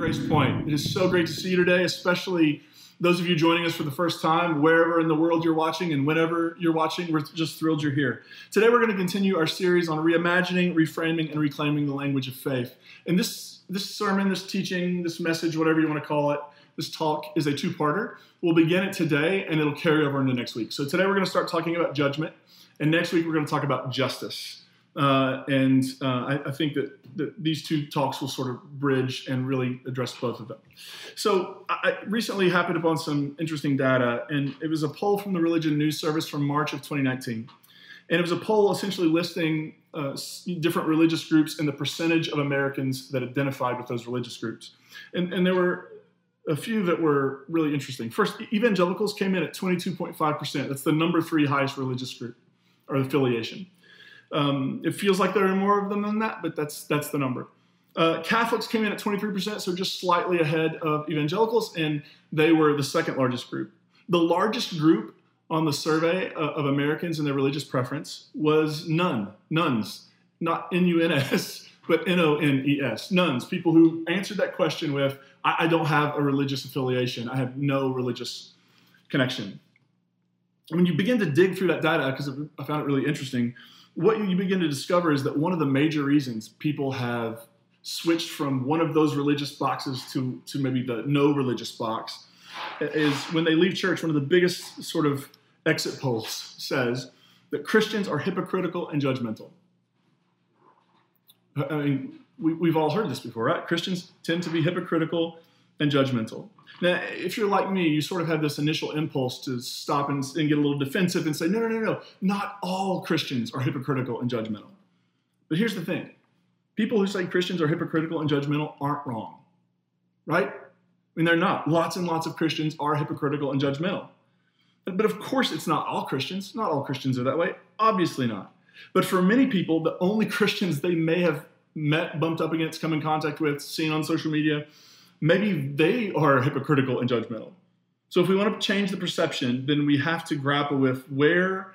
Grace Point. It is so great to see you today, especially those of you joining us for the first time, wherever in the world you're watching and whenever you're watching. We're just thrilled you're here. Today, we're going to continue our series on reimagining, reframing, and reclaiming the language of faith. And this, this sermon, this teaching, this message, whatever you want to call it, this talk is a two parter. We'll begin it today and it'll carry over into next week. So, today, we're going to start talking about judgment, and next week, we're going to talk about justice. Uh, and uh, I, I, think that, that, these two talks will sort of bridge and really address both of them. So I recently happened upon some interesting data, and it was a poll from the Religion News Service from March of 2019. And it was a poll essentially listing uh, different religious groups and the percentage of Americans that identified with those religious groups. And, and there were a few that were really interesting. First, evangelicals came in at 22.5%. That's the number three highest religious group or affiliation. Um, it feels like there are more of them than that, but that's that's the number. Uh, Catholics came in at 23%, so just slightly ahead of evangelicals, and they were the second largest group. The largest group on the survey uh, of Americans and their religious preference was none, nuns, not N-U-N-S, but N-O-N-E-S, nuns, people who answered that question with, I, I don't have a religious affiliation, I have no religious connection. When you begin to dig through that data, because I found it really interesting, what you begin to discover is that one of the major reasons people have switched from one of those religious boxes to, to maybe the no religious box is when they leave church, one of the biggest sort of exit polls says that Christians are hypocritical and judgmental. I mean, we, have all heard this before, right? Christians tend to be hypocritical and judgmental. Now, if you're like me, you sort of have this initial impulse to stop and, and, get a little defensive and say, no, no, no, no, not all Christians are hypocritical and judgmental. But here's the thing people who say Christians are hypocritical and judgmental aren't wrong, right? I mean, they're not. Lots and lots of Christians are hypocritical and judgmental. But, but of course, it's not all Christians. Not all Christians are that way. Obviously not. But for many people, the only Christians they may have met, bumped up against, come in contact with, seen on social media, maybe they are hypocritical and judgmental. So if we want to change the perception, then we have to grapple with where,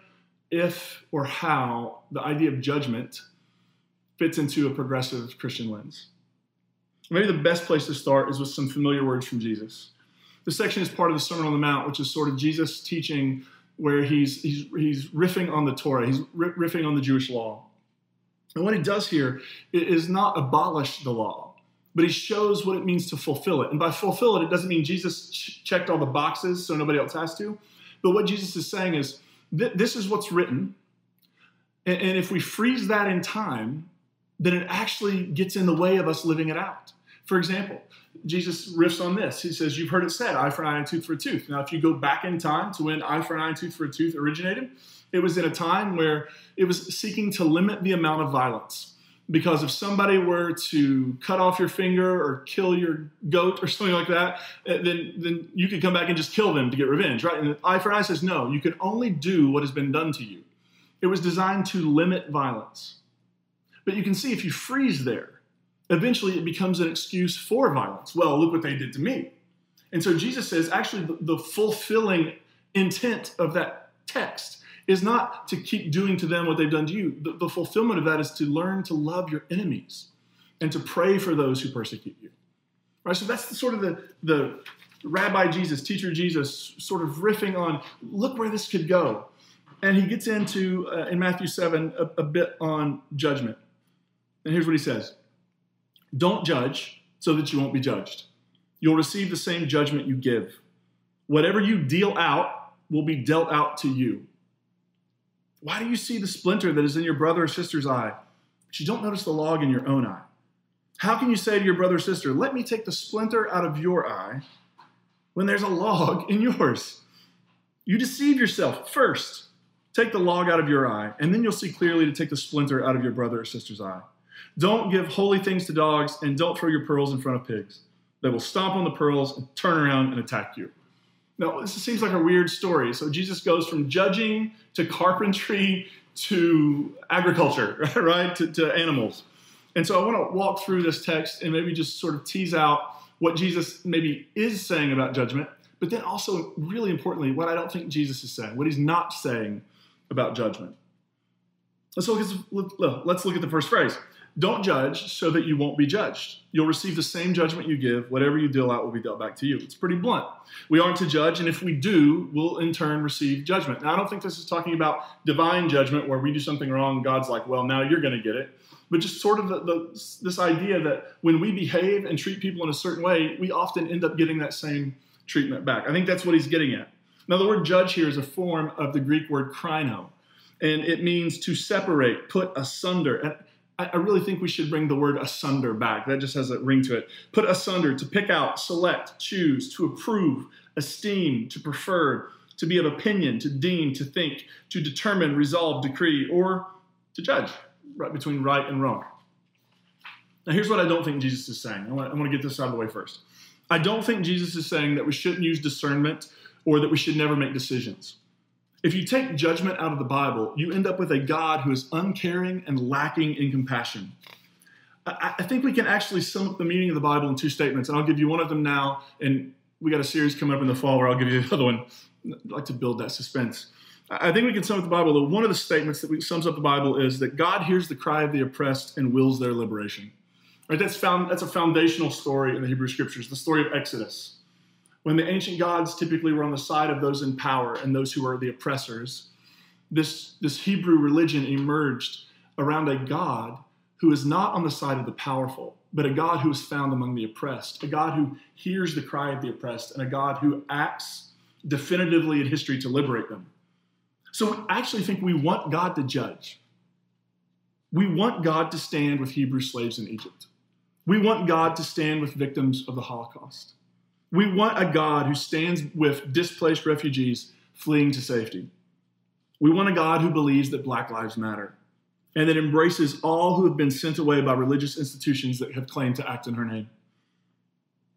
if, or how the idea of judgment fits into a progressive Christian lens. Maybe the best place to start is with some familiar words from Jesus. This section is part of the Sermon on the Mount, which is sort of Jesus teaching where he's, he's, he's riffing on the Torah, he's riffing on the Jewish law. And what he does here is not abolish the law, but he shows what it means to fulfill it. And by fulfill it, it doesn't mean Jesus ch- checked all the boxes so nobody else has to. But what Jesus is saying is th- this is what's written. And, and if we freeze that in time, then it actually gets in the way of us living it out. For example, Jesus riffs on this. He says, You've heard it said, eye for an eye and tooth for a tooth. Now, if you go back in time to when eye for an eye and tooth for a tooth originated, it was in a time where it was seeking to limit the amount of violence because if somebody were to cut off your finger or kill your goat or something like that, eh, then, then you could come back and just kill them to get revenge, right? And eye for eye says, no, you can only do what has been done to you. It was designed to limit violence. But you can see if you freeze there, eventually it becomes an excuse for violence. Well, look what they did to me. And so Jesus says, actually, the, the fulfilling intent of that text is not to keep doing to them what they've done to you. The, the, fulfillment of that is to learn to love your enemies and to pray for those who persecute you. Right? So that's the, sort of the, the Rabbi Jesus, teacher Jesus, sort of riffing on look where this could go. And he gets into, uh, in Matthew 7, a, a bit on judgment. And here's what he says Don't judge so that you won't be judged. You'll receive the same judgment you give. Whatever you deal out will be dealt out to you. Why do you see the splinter that is in your brother or sister's eye, but you don't notice the log in your own eye? How can you say to your brother or sister, Let me take the splinter out of your eye when there's a log in yours? You deceive yourself. First, take the log out of your eye, and then you'll see clearly to take the splinter out of your brother or sister's eye. Don't give holy things to dogs, and don't throw your pearls in front of pigs. They will stomp on the pearls and turn around and attack you. Now, this seems like a weird story. So Jesus goes from judging to carpentry to agriculture, right? To, to animals. And so I want to walk through this text and maybe just sort of tease out what Jesus maybe is saying about judgment, but then also, really importantly, what I don't think Jesus is saying, what he's not saying about judgment. Let's look at, let's look at the first phrase. Don't judge so that you won't be judged. You'll receive the same judgment you give. Whatever you deal out will be dealt back to you. It's pretty blunt. We aren't to judge, and if we do, we'll in turn receive judgment. Now, I don't think this is talking about divine judgment where we do something wrong, God's like, well, now you're going to get it. But just sort of the, the, this idea that when we behave and treat people in a certain way, we often end up getting that same treatment back. I think that's what he's getting at. Now, the word judge here is a form of the Greek word krino, and it means to separate, put asunder. And I really think we should bring the word asunder back. That just has a ring to it. Put asunder, to pick out, select, choose, to approve, esteem, to prefer, to be of opinion, to deem, to think, to determine, resolve, decree, or to judge right between right and wrong. Now, here's what I don't think Jesus is saying. I want, I want to get this out of the way first. I don't think Jesus is saying that we shouldn't use discernment or that we should never make decisions. If you take judgment out of the Bible, you end up with a God who is uncaring and lacking in compassion. I, I think we can actually sum up the meaning of the Bible in two statements, and I'll give you one of them now, and we got a series coming up in the fall where I'll give you the other one. I'd like to build that suspense. I think we can sum up the Bible. One of the statements that sums up the Bible is that God hears the cry of the oppressed and wills their liberation. Right? That's found. That's a foundational story in the Hebrew Scriptures. The story of Exodus when the ancient gods typically were on the side of those in power and those who were the oppressors, this, this Hebrew religion emerged around a God who is not on the side of the powerful, but a God who is found among the oppressed, a God who hears the cry of the oppressed, and a God who acts definitively in history to liberate them. So I actually think we want God to judge. We want God to stand with Hebrew slaves in Egypt. We want God to stand with victims of the Holocaust. We want a God who stands with displaced refugees fleeing to safety. We want a God who believes that Black Lives Matter and that embraces all who have been sent away by religious institutions that have claimed to act in her name.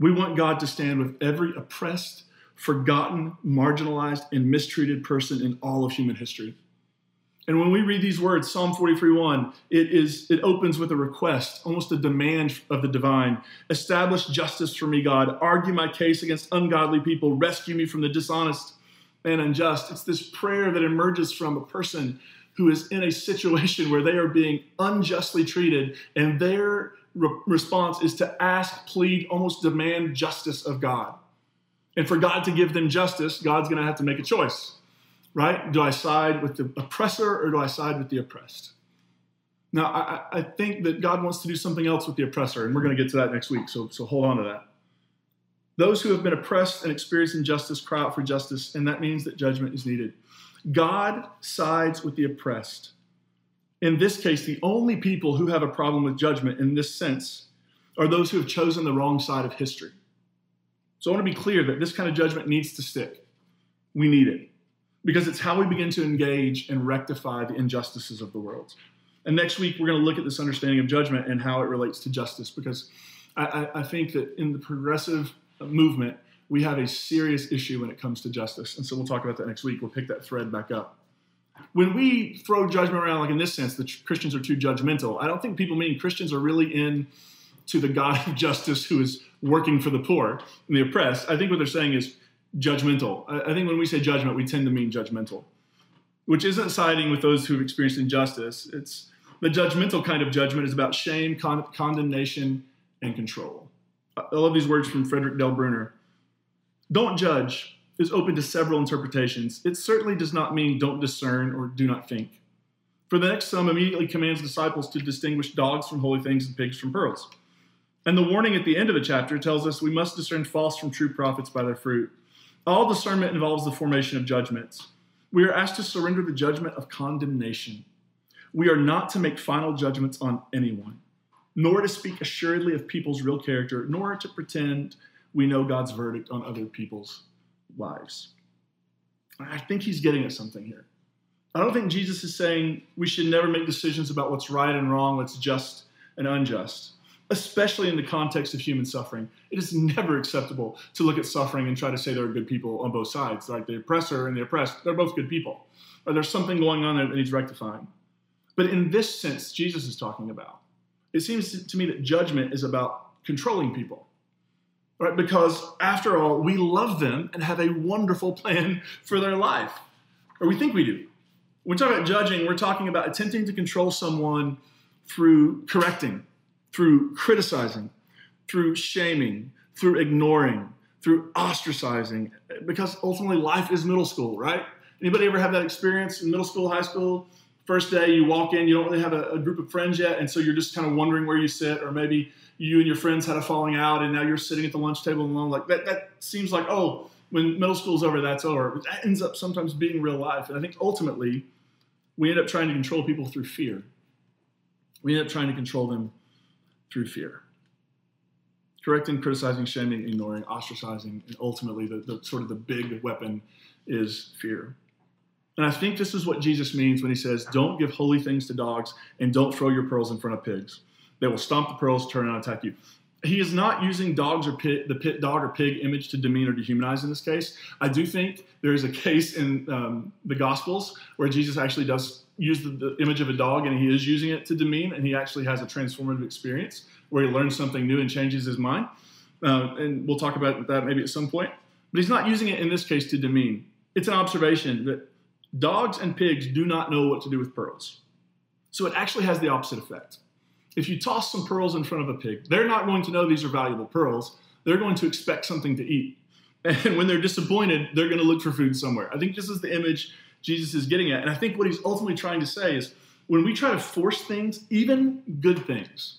We want God to stand with every oppressed, forgotten, marginalized, and mistreated person in all of human history. And when we read these words, Psalm 43:1, it is it opens with a request, almost a demand of the divine. Establish justice for me, God. Argue my case against ungodly people. Rescue me from the dishonest and unjust. It's this prayer that emerges from a person who is in a situation where they are being unjustly treated, and their re- response is to ask, plead, almost demand justice of God. And for God to give them justice, God's going to have to make a choice right? Do I side with the oppressor or do I side with the oppressed? Now, I, I, think that God wants to do something else with the oppressor, and we're going to get to that next week, so, so hold on to that. Those who have been oppressed and experienced injustice cry out for justice, and that means that judgment is needed. God sides with the oppressed. In this case, the only people who have a problem with judgment in this sense are those who have chosen the wrong side of history. So I want to be clear that this kind of judgment needs to stick. We need it because it's how we begin to engage and rectify the injustices of the world. And next week, we're going to look at this understanding of judgment and how it relates to justice, because I, I, think that in the progressive movement, we have a serious issue when it comes to justice. And so we'll talk about that next week. We'll pick that thread back up. When we throw judgment around, like in this sense, that Christians are too judgmental, I don't think people mean Christians are really in to the God of justice who is working for the poor and the oppressed. I think what they're saying is judgmental. I, think when we say judgment, we tend to mean judgmental, which isn't siding with those who've experienced injustice. It's the judgmental kind of judgment is about shame, con- condemnation, and control. I love these words from Frederick Dale Bruner. Don't judge is open to several interpretations. It certainly does not mean don't discern or do not think. For the next psalm immediately commands disciples to distinguish dogs from holy things and pigs from pearls. And the warning at the end of the chapter tells us we must discern false from true prophets by their fruit. All discernment involves the formation of judgments. We are asked to surrender the judgment of condemnation. We are not to make final judgments on anyone, nor to speak assuredly of people's real character, nor to pretend we know God's verdict on other people's lives. I think he's getting at something here. I don't think Jesus is saying we should never make decisions about what's right and wrong, what's just and unjust especially in the context of human suffering. It is never acceptable to look at suffering and try to say there are good people on both sides. Like the oppressor and the oppressed, they're both good people. Or there's something going on there that needs rectifying. But in this sense, Jesus is talking about. It seems to me that judgment is about controlling people. Right? Because after all, we love them and have a wonderful plan for their life. Or we think we do. When we talk about judging, we're talking about attempting to control someone through correcting, through criticizing, through shaming, through ignoring, through ostracizing, because ultimately life is middle school, right? Anybody ever have that experience in middle school, high school? First day, you walk in, you don't really have a, a group of friends yet, and so you're just kind of wondering where you sit, or maybe you and your friends had a falling out, and now you're sitting at the lunch table alone. Like that, that seems like oh, when middle school's over, that's over. But that ends up sometimes being real life, and I think ultimately we end up trying to control people through fear. We end up trying to control them through fear. Correcting, criticizing, shaming, ignoring, ostracizing, and ultimately the, the sort of the big weapon is fear. And I think this is what Jesus means when he says, Don't give holy things to dogs and don't throw your pearls in front of pigs. They will stomp the pearls, turn and attack you. He is not using dogs or pit, the pit dog or pig image to demean or dehumanize in this case. I do think there is a case in um, the Gospels where Jesus actually does use the, the, image of a dog and he is using it to demean, and he actually has a transformative experience where he learns something new and changes his mind. Uh, and we'll talk about that maybe at some point. But he's not using it in this case to demean. It's an observation that dogs and pigs do not know what to do with pearls. So it actually has the opposite effect. If you toss some pearls in front of a pig, they're not going to know these are valuable pearls. They're going to expect something to eat. And when they're disappointed, they're going to look for food somewhere. I think this is the image Jesus is getting at. And I think what he's ultimately trying to say is when we try to force things, even good things,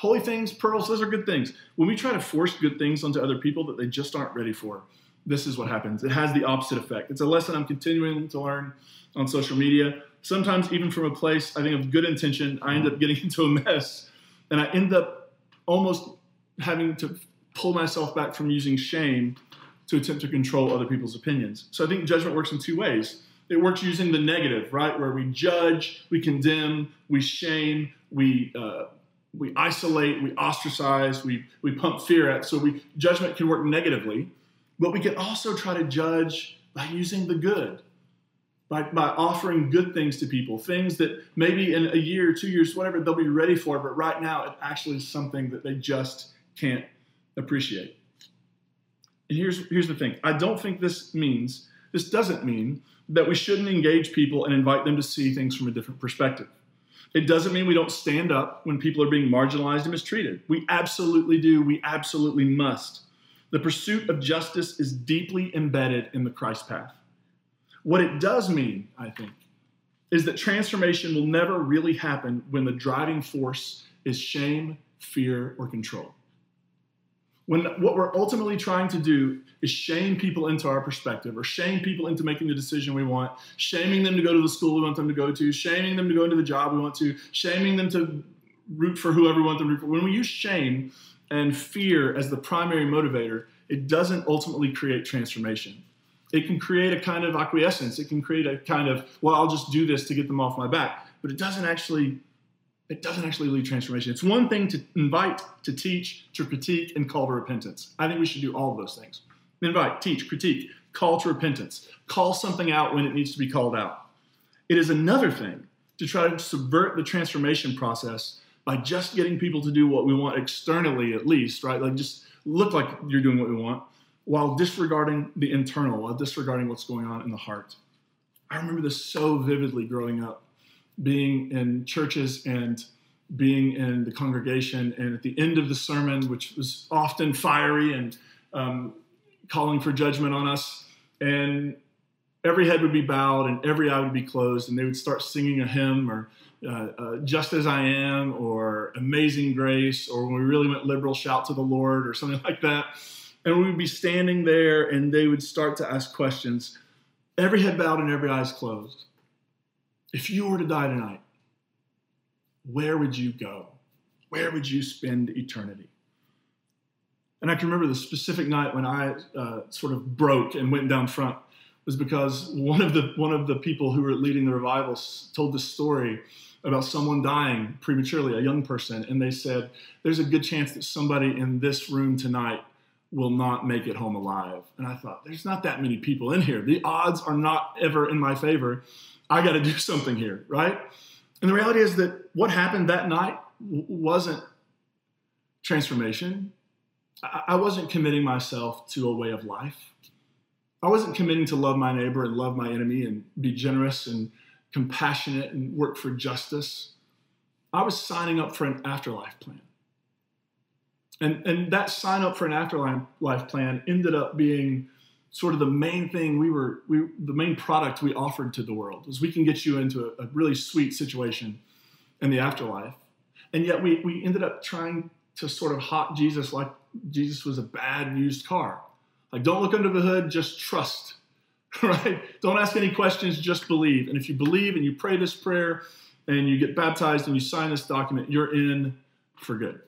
holy things, pearls, those are good things. When we try to force good things onto other people that they just aren't ready for, this is what happens. It has the opposite effect. It's a lesson I'm continuing to learn on social media. Sometimes, even from a place I think of good intention, I end up getting into a mess, and I end up almost having to pull myself back from using shame to attempt to control other people's opinions. So I think judgment works in two ways. It works using the negative, right, where we judge, we condemn, we shame, we uh, we isolate, we ostracize, we we pump fear at. So we judgment can work negatively but we can also try to judge by using the good, by, by offering good things to people, things that maybe in a year, two years, whatever, they'll be ready for, but right now it actually is something that they just can't appreciate. And here's, here's the thing I don't think this means, this doesn't mean that we shouldn't engage people and invite them to see things from a different perspective. It doesn't mean we don't stand up when people are being marginalized and mistreated. We absolutely do. We absolutely must. The pursuit of justice is deeply embedded in the Christ path. What it does mean, I think, is that transformation will never really happen when the driving force is shame, fear, or control. When what we're ultimately trying to do is shame people into our perspective or shame people into making the decision we want, shaming them to go to the school we want them to go to, shaming them to go into the job we want to, shaming them to root for whoever we want them to root for. When we use shame, and fear as the primary motivator, it doesn't ultimately create transformation. It can create a kind of acquiescence. It can create a kind of, well, I'll just do this to get them off my back. But it doesn't actually, it doesn't actually lead transformation. It's one thing to invite, to teach, to critique, and call to repentance. I think we should do all of those things. Invite, teach, critique, call to repentance, call something out when it needs to be called out. It is another thing to try to subvert the transformation process by just getting people to do what we want externally, at least, right? Like just look like you're doing what we want while disregarding the internal, while disregarding what's going on in the heart. I remember this so vividly growing up, being in churches and being in the congregation, and at the end of the sermon, which was often fiery and um, calling for judgment on us, and every head would be bowed and every eye would be closed, and they would start singing a hymn or uh, uh, Just as I Am or Amazing Grace, or when we really went liberal, Shout to the Lord, or something like that. And we would be standing there and they would start to ask questions, every head bowed and every eyes closed. If you were to die tonight, where would you go? Where would you spend eternity? And I can remember the specific night when I uh, sort of broke and went down front was because one of the one of the people who were leading the revival told this story about someone dying prematurely, a young person, and they said, There's a good chance that somebody in this room tonight will not make it home alive. And I thought, There's not that many people in here. The odds are not ever in my favor. I got to do something here, right? And the reality is that what happened that night wasn't transformation. I wasn't committing myself to a way of life. I wasn't committing to love my neighbor and love my enemy and be generous and compassionate and work for justice. I was signing up for an afterlife plan. And, and that sign up for an afterlife plan ended up being sort of the main thing we were, we, the main product we offered to the world was we can get you into a, a really sweet situation in the afterlife. And yet we, we ended up trying to sort of hot Jesus like Jesus was a bad used car. Like, don't look under the hood, just trust, right? Don't ask any questions, just believe. And if you believe and you pray this prayer and you get baptized and you sign this document, you're in for good.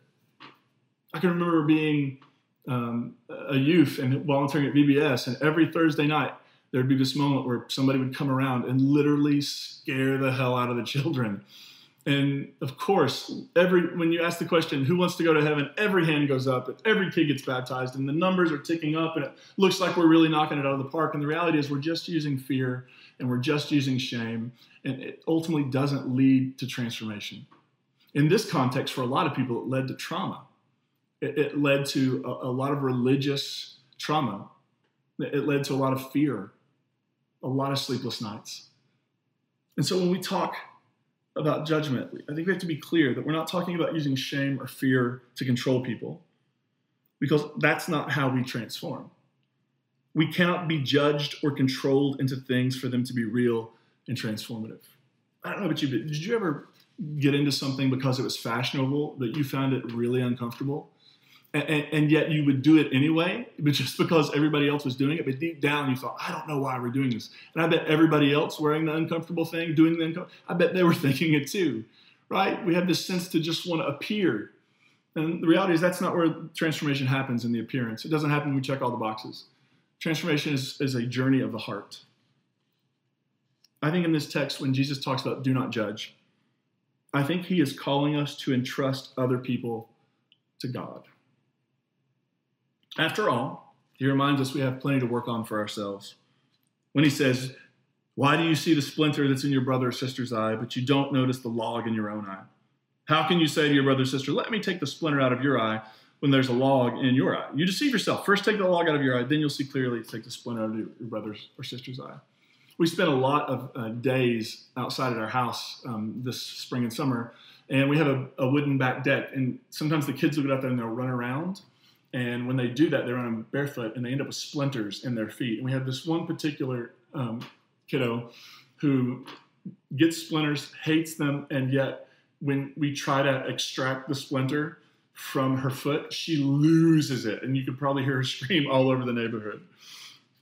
I can remember being um, a youth and volunteering at VBS, and every Thursday night there'd be this moment where somebody would come around and literally scare the hell out of the children and of course, every when you ask the question, who wants to go to heaven, every hand goes up, and every kid gets baptized, and the numbers are ticking up, and it looks like we're really knocking it out of the park. And the reality is, we're just using fear and we're just using shame, and it ultimately doesn't lead to transformation. In this context, for a lot of people, it led to trauma. It, it led to a, a lot of religious trauma. It led to a lot of fear, a lot of sleepless nights. And so when we talk about judgment, I think we have to be clear that we're not talking about using shame or fear to control people, because that's not how we transform. We cannot be judged or controlled into things for them to be real and transformative. I don't know about you, but did you ever get into something because it was fashionable that you found it really uncomfortable? And, and, yet you would do it anyway, but just because everybody else was doing it. But deep down, you thought, I don't know why we're doing this. And I bet everybody else wearing the uncomfortable thing, doing the uncomfortable, I bet they were thinking it too, right? We have this sense to just want to appear. And the reality is that's not where transformation happens in the appearance. It doesn't happen when we check all the boxes. Transformation is, is a journey of the heart. I think in this text, when Jesus talks about do not judge, I think he is calling us to entrust other people to God. After all, he reminds us we have plenty to work on for ourselves. When he says, Why do you see the splinter that's in your brother or sister's eye, but you don't notice the log in your own eye? How can you say to your brother or sister, Let me take the splinter out of your eye when there's a log in your eye? You deceive yourself. First, take the log out of your eye, then you'll see clearly to take the splinter out of your brother's or sister's eye. We spent a lot of uh, days outside at our house um, this spring and summer, and we have a, a wooden back deck. And sometimes the kids will get out there and they'll run around and when they do that, they're run barefoot and they end up with splinters in their feet. And we have this one particular um, kiddo who gets splinters, hates them, and yet when we try to extract the splinter from her foot, she loses it. And you could probably hear her scream all over the neighborhood.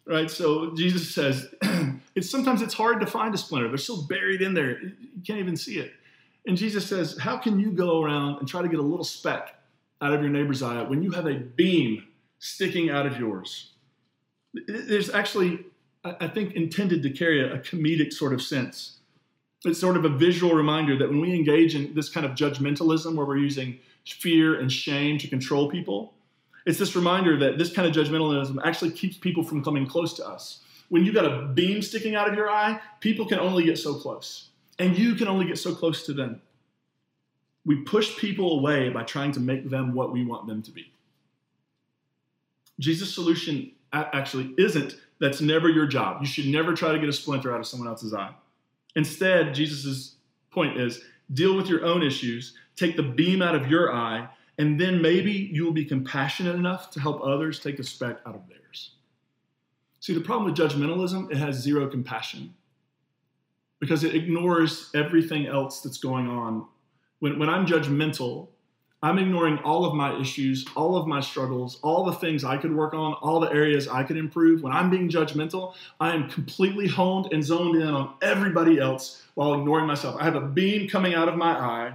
Right? So Jesus says, it's sometimes it's hard to find a splinter. They're still buried in there, you can't even see it. And Jesus says, How can you go around and try to get a little speck out of your neighbor's eye when you have a beam sticking out of yours. There's actually, I think, intended to carry a comedic sort of sense. It's sort of a visual reminder that when we engage in this kind of judgmentalism where we're using fear and shame to control people, it's this reminder that this kind of judgmentalism actually keeps people from coming close to us. When you've got a beam sticking out of your eye, people can only get so close, and you can only get so close to them we push people away by trying to make them what we want them to be. Jesus' solution actually isn't that's never your job. You should never try to get a splinter out of someone else's eye. Instead, Jesus' point is deal with your own issues, take the beam out of your eye, and then maybe you will be compassionate enough to help others take a speck out of theirs. See, the problem with judgmentalism, it has zero compassion because it ignores everything else that's going on when, when I'm judgmental, I'm ignoring all of my issues, all of my struggles, all the things I could work on, all the areas I could improve. When I'm being judgmental, I am completely honed and zoned in on everybody else while ignoring myself. I have a beam coming out of my eye,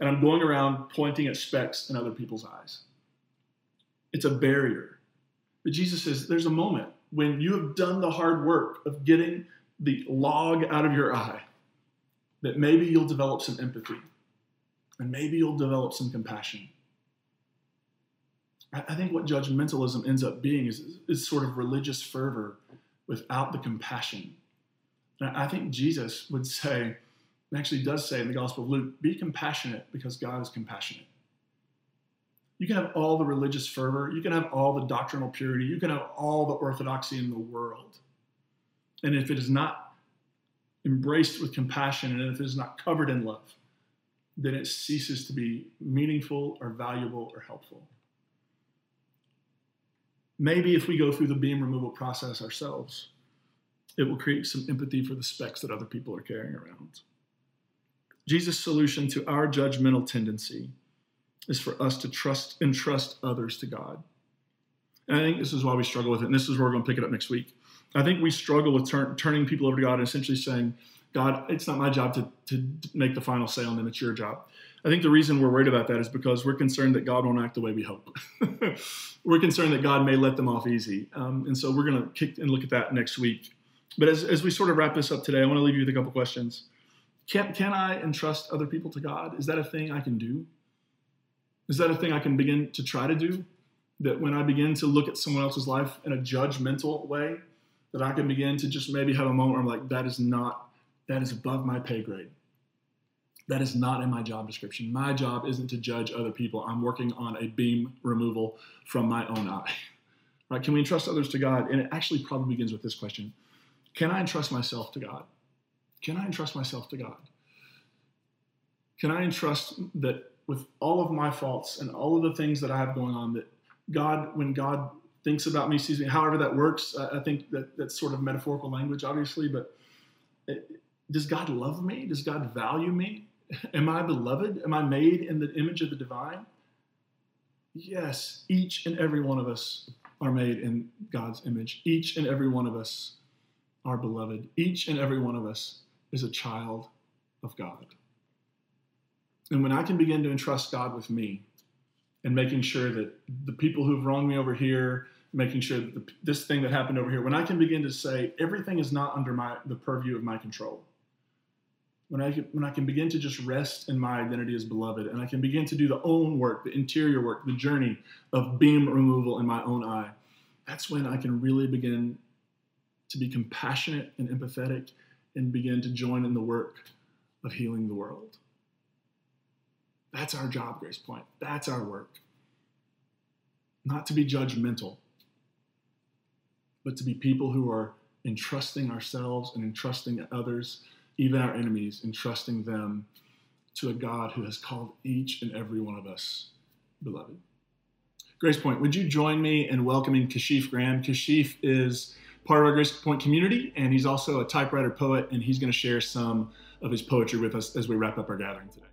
and I'm going around pointing at specks in other people's eyes. It's a barrier. But Jesus says there's a moment when you have done the hard work of getting the log out of your eye that maybe you'll develop some empathy and maybe you'll develop some compassion. I think what judgmentalism ends up being is, is sort of religious fervor without the compassion. And I think Jesus would say, and actually does say in the Gospel of Luke, be compassionate because God is compassionate. You can have all the religious fervor, you can have all the doctrinal purity, you can have all the orthodoxy in the world. And if it is not embraced with compassion and if it is not covered in love, then it ceases to be meaningful or valuable or helpful. Maybe if we go through the beam removal process ourselves, it will create some empathy for the specks that other people are carrying around. Jesus' solution to our judgmental tendency is for us to trust and trust others to God. And I think this is why we struggle with it. And this is where we're going to pick it up next week. I think we struggle with turn, turning people over to God and essentially saying, God, it's not my job to, to make the final say on them, it's your job. I think the reason we're worried about that is because we're concerned that God won't act the way we hope. we're concerned that God may let them off easy. Um, and so we're going to kick and look at that next week. But as, as we sort of wrap this up today, I want to leave you with a couple questions. Can, can I entrust other people to God? Is that a thing I can do? Is that a thing I can begin to try to do? That when I begin to look at someone else's life in a judgmental way, that I can begin to just maybe have a moment where I'm like, that is not, that is above my pay grade. That is not in my job description. My job isn't to judge other people. I'm working on a beam removal from my own eye. Right? Can we entrust others to God? And it actually probably begins with this question Can I entrust myself to God? Can I entrust myself to God? Can I entrust that with all of my faults and all of the things that I have going on, that God, when God thinks about me, sees me, however that works, I think that that's sort of metaphorical language, obviously, but it, does God love me? Does God value me? Am I beloved? Am I made in the image of the divine? Yes, each and every one of us are made in God's image. Each and every one of us are beloved. Each and every one of us is a child of God. And when I can begin to entrust God with me and making sure that the people who've wronged me over here, making sure that the, this thing that happened over here, when I can begin to say everything is not under my the purview of my control, when I can, when I can begin to just rest in my identity as beloved, and I can begin to do the own work, the interior work, the journey of beam removal in my own eye, that's when I can really begin to be compassionate and empathetic and begin to join in the work of healing the world. That's our job, Grace Point. That's our work. Not to be judgmental, but to be people who are entrusting ourselves and entrusting others, even our enemies, entrusting them to a God who has called each and every one of us beloved. Grace Point, would you join me in welcoming Kashif Graham? Kashif is part of our Grace Point community, and he's also a typewriter poet, and he's going to share some of his poetry with us as we wrap up our gathering today.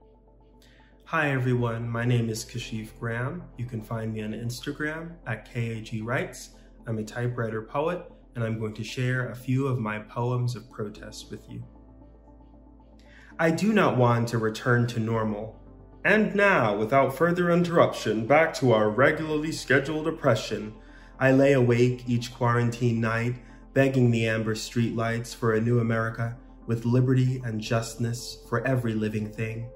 Hi everyone, my name is Kashif Graham. You can find me on Instagram at KAG Writes. I'm a typewriter poet, and I'm going to share a few of my poems of protest with you. I do not want to return to normal. And now, without further interruption, back to our regularly scheduled oppression. I lay awake each quarantine night, begging the amber streetlights for a new America with liberty and justness for every living thing.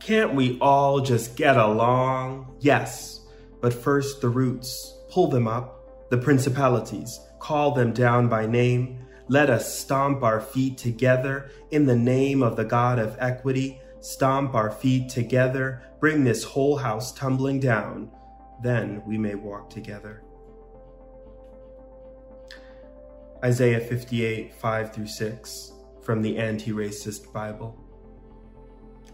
Can't we all just get along? Yes, but first the roots, pull them up, the principalities, call them down by name. Let us stomp our feet together in the name of the God of equity. Stomp our feet together, bring this whole house tumbling down. Then we may walk together. Isaiah 58, 5 through 6, from the Anti Racist Bible.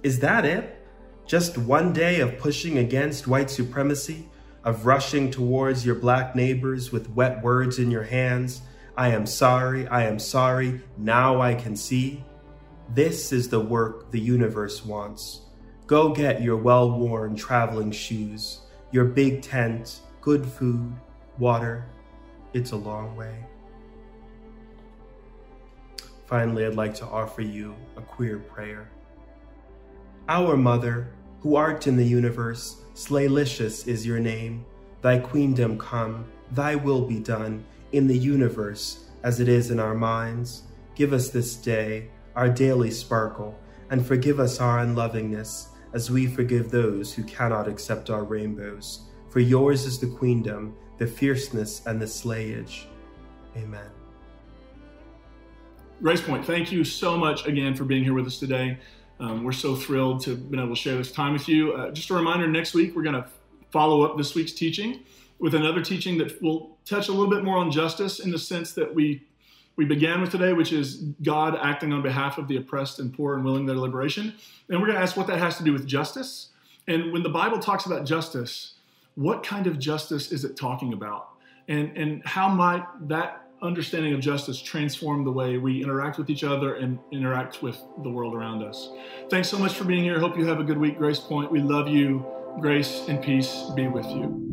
Is that it? Just one day of pushing against white supremacy, of rushing towards your black neighbors with wet words in your hands. I am sorry, I am sorry, now I can see. This is the work the universe wants. Go get your well worn traveling shoes, your big tent, good food, water. It's a long way. Finally, I'd like to offer you a queer prayer. Our Mother, who art in the universe, slaylicious is your name. Thy queendom come, thy will be done, in the universe as it is in our minds. Give us this day our daily sparkle, and forgive us our unlovingness, as we forgive those who cannot accept our rainbows. For yours is the queendom, the fierceness, and the slayage. Amen. Grace Point, thank you so much again for being here with us today. Um, we're so thrilled to have been able to share this time with you. Uh, just a reminder next week, we're going to follow up this week's teaching with another teaching that will touch a little bit more on justice in the sense that we we began with today, which is God acting on behalf of the oppressed and poor and willing their liberation. And we're going to ask what that has to do with justice. And when the Bible talks about justice, what kind of justice is it talking about? And, and how might that understanding of justice transform the way we interact with each other and interact with the world around us? Thanks so much for being here. Hope you have a good week, Grace Point. We love you. Grace and peace be with you.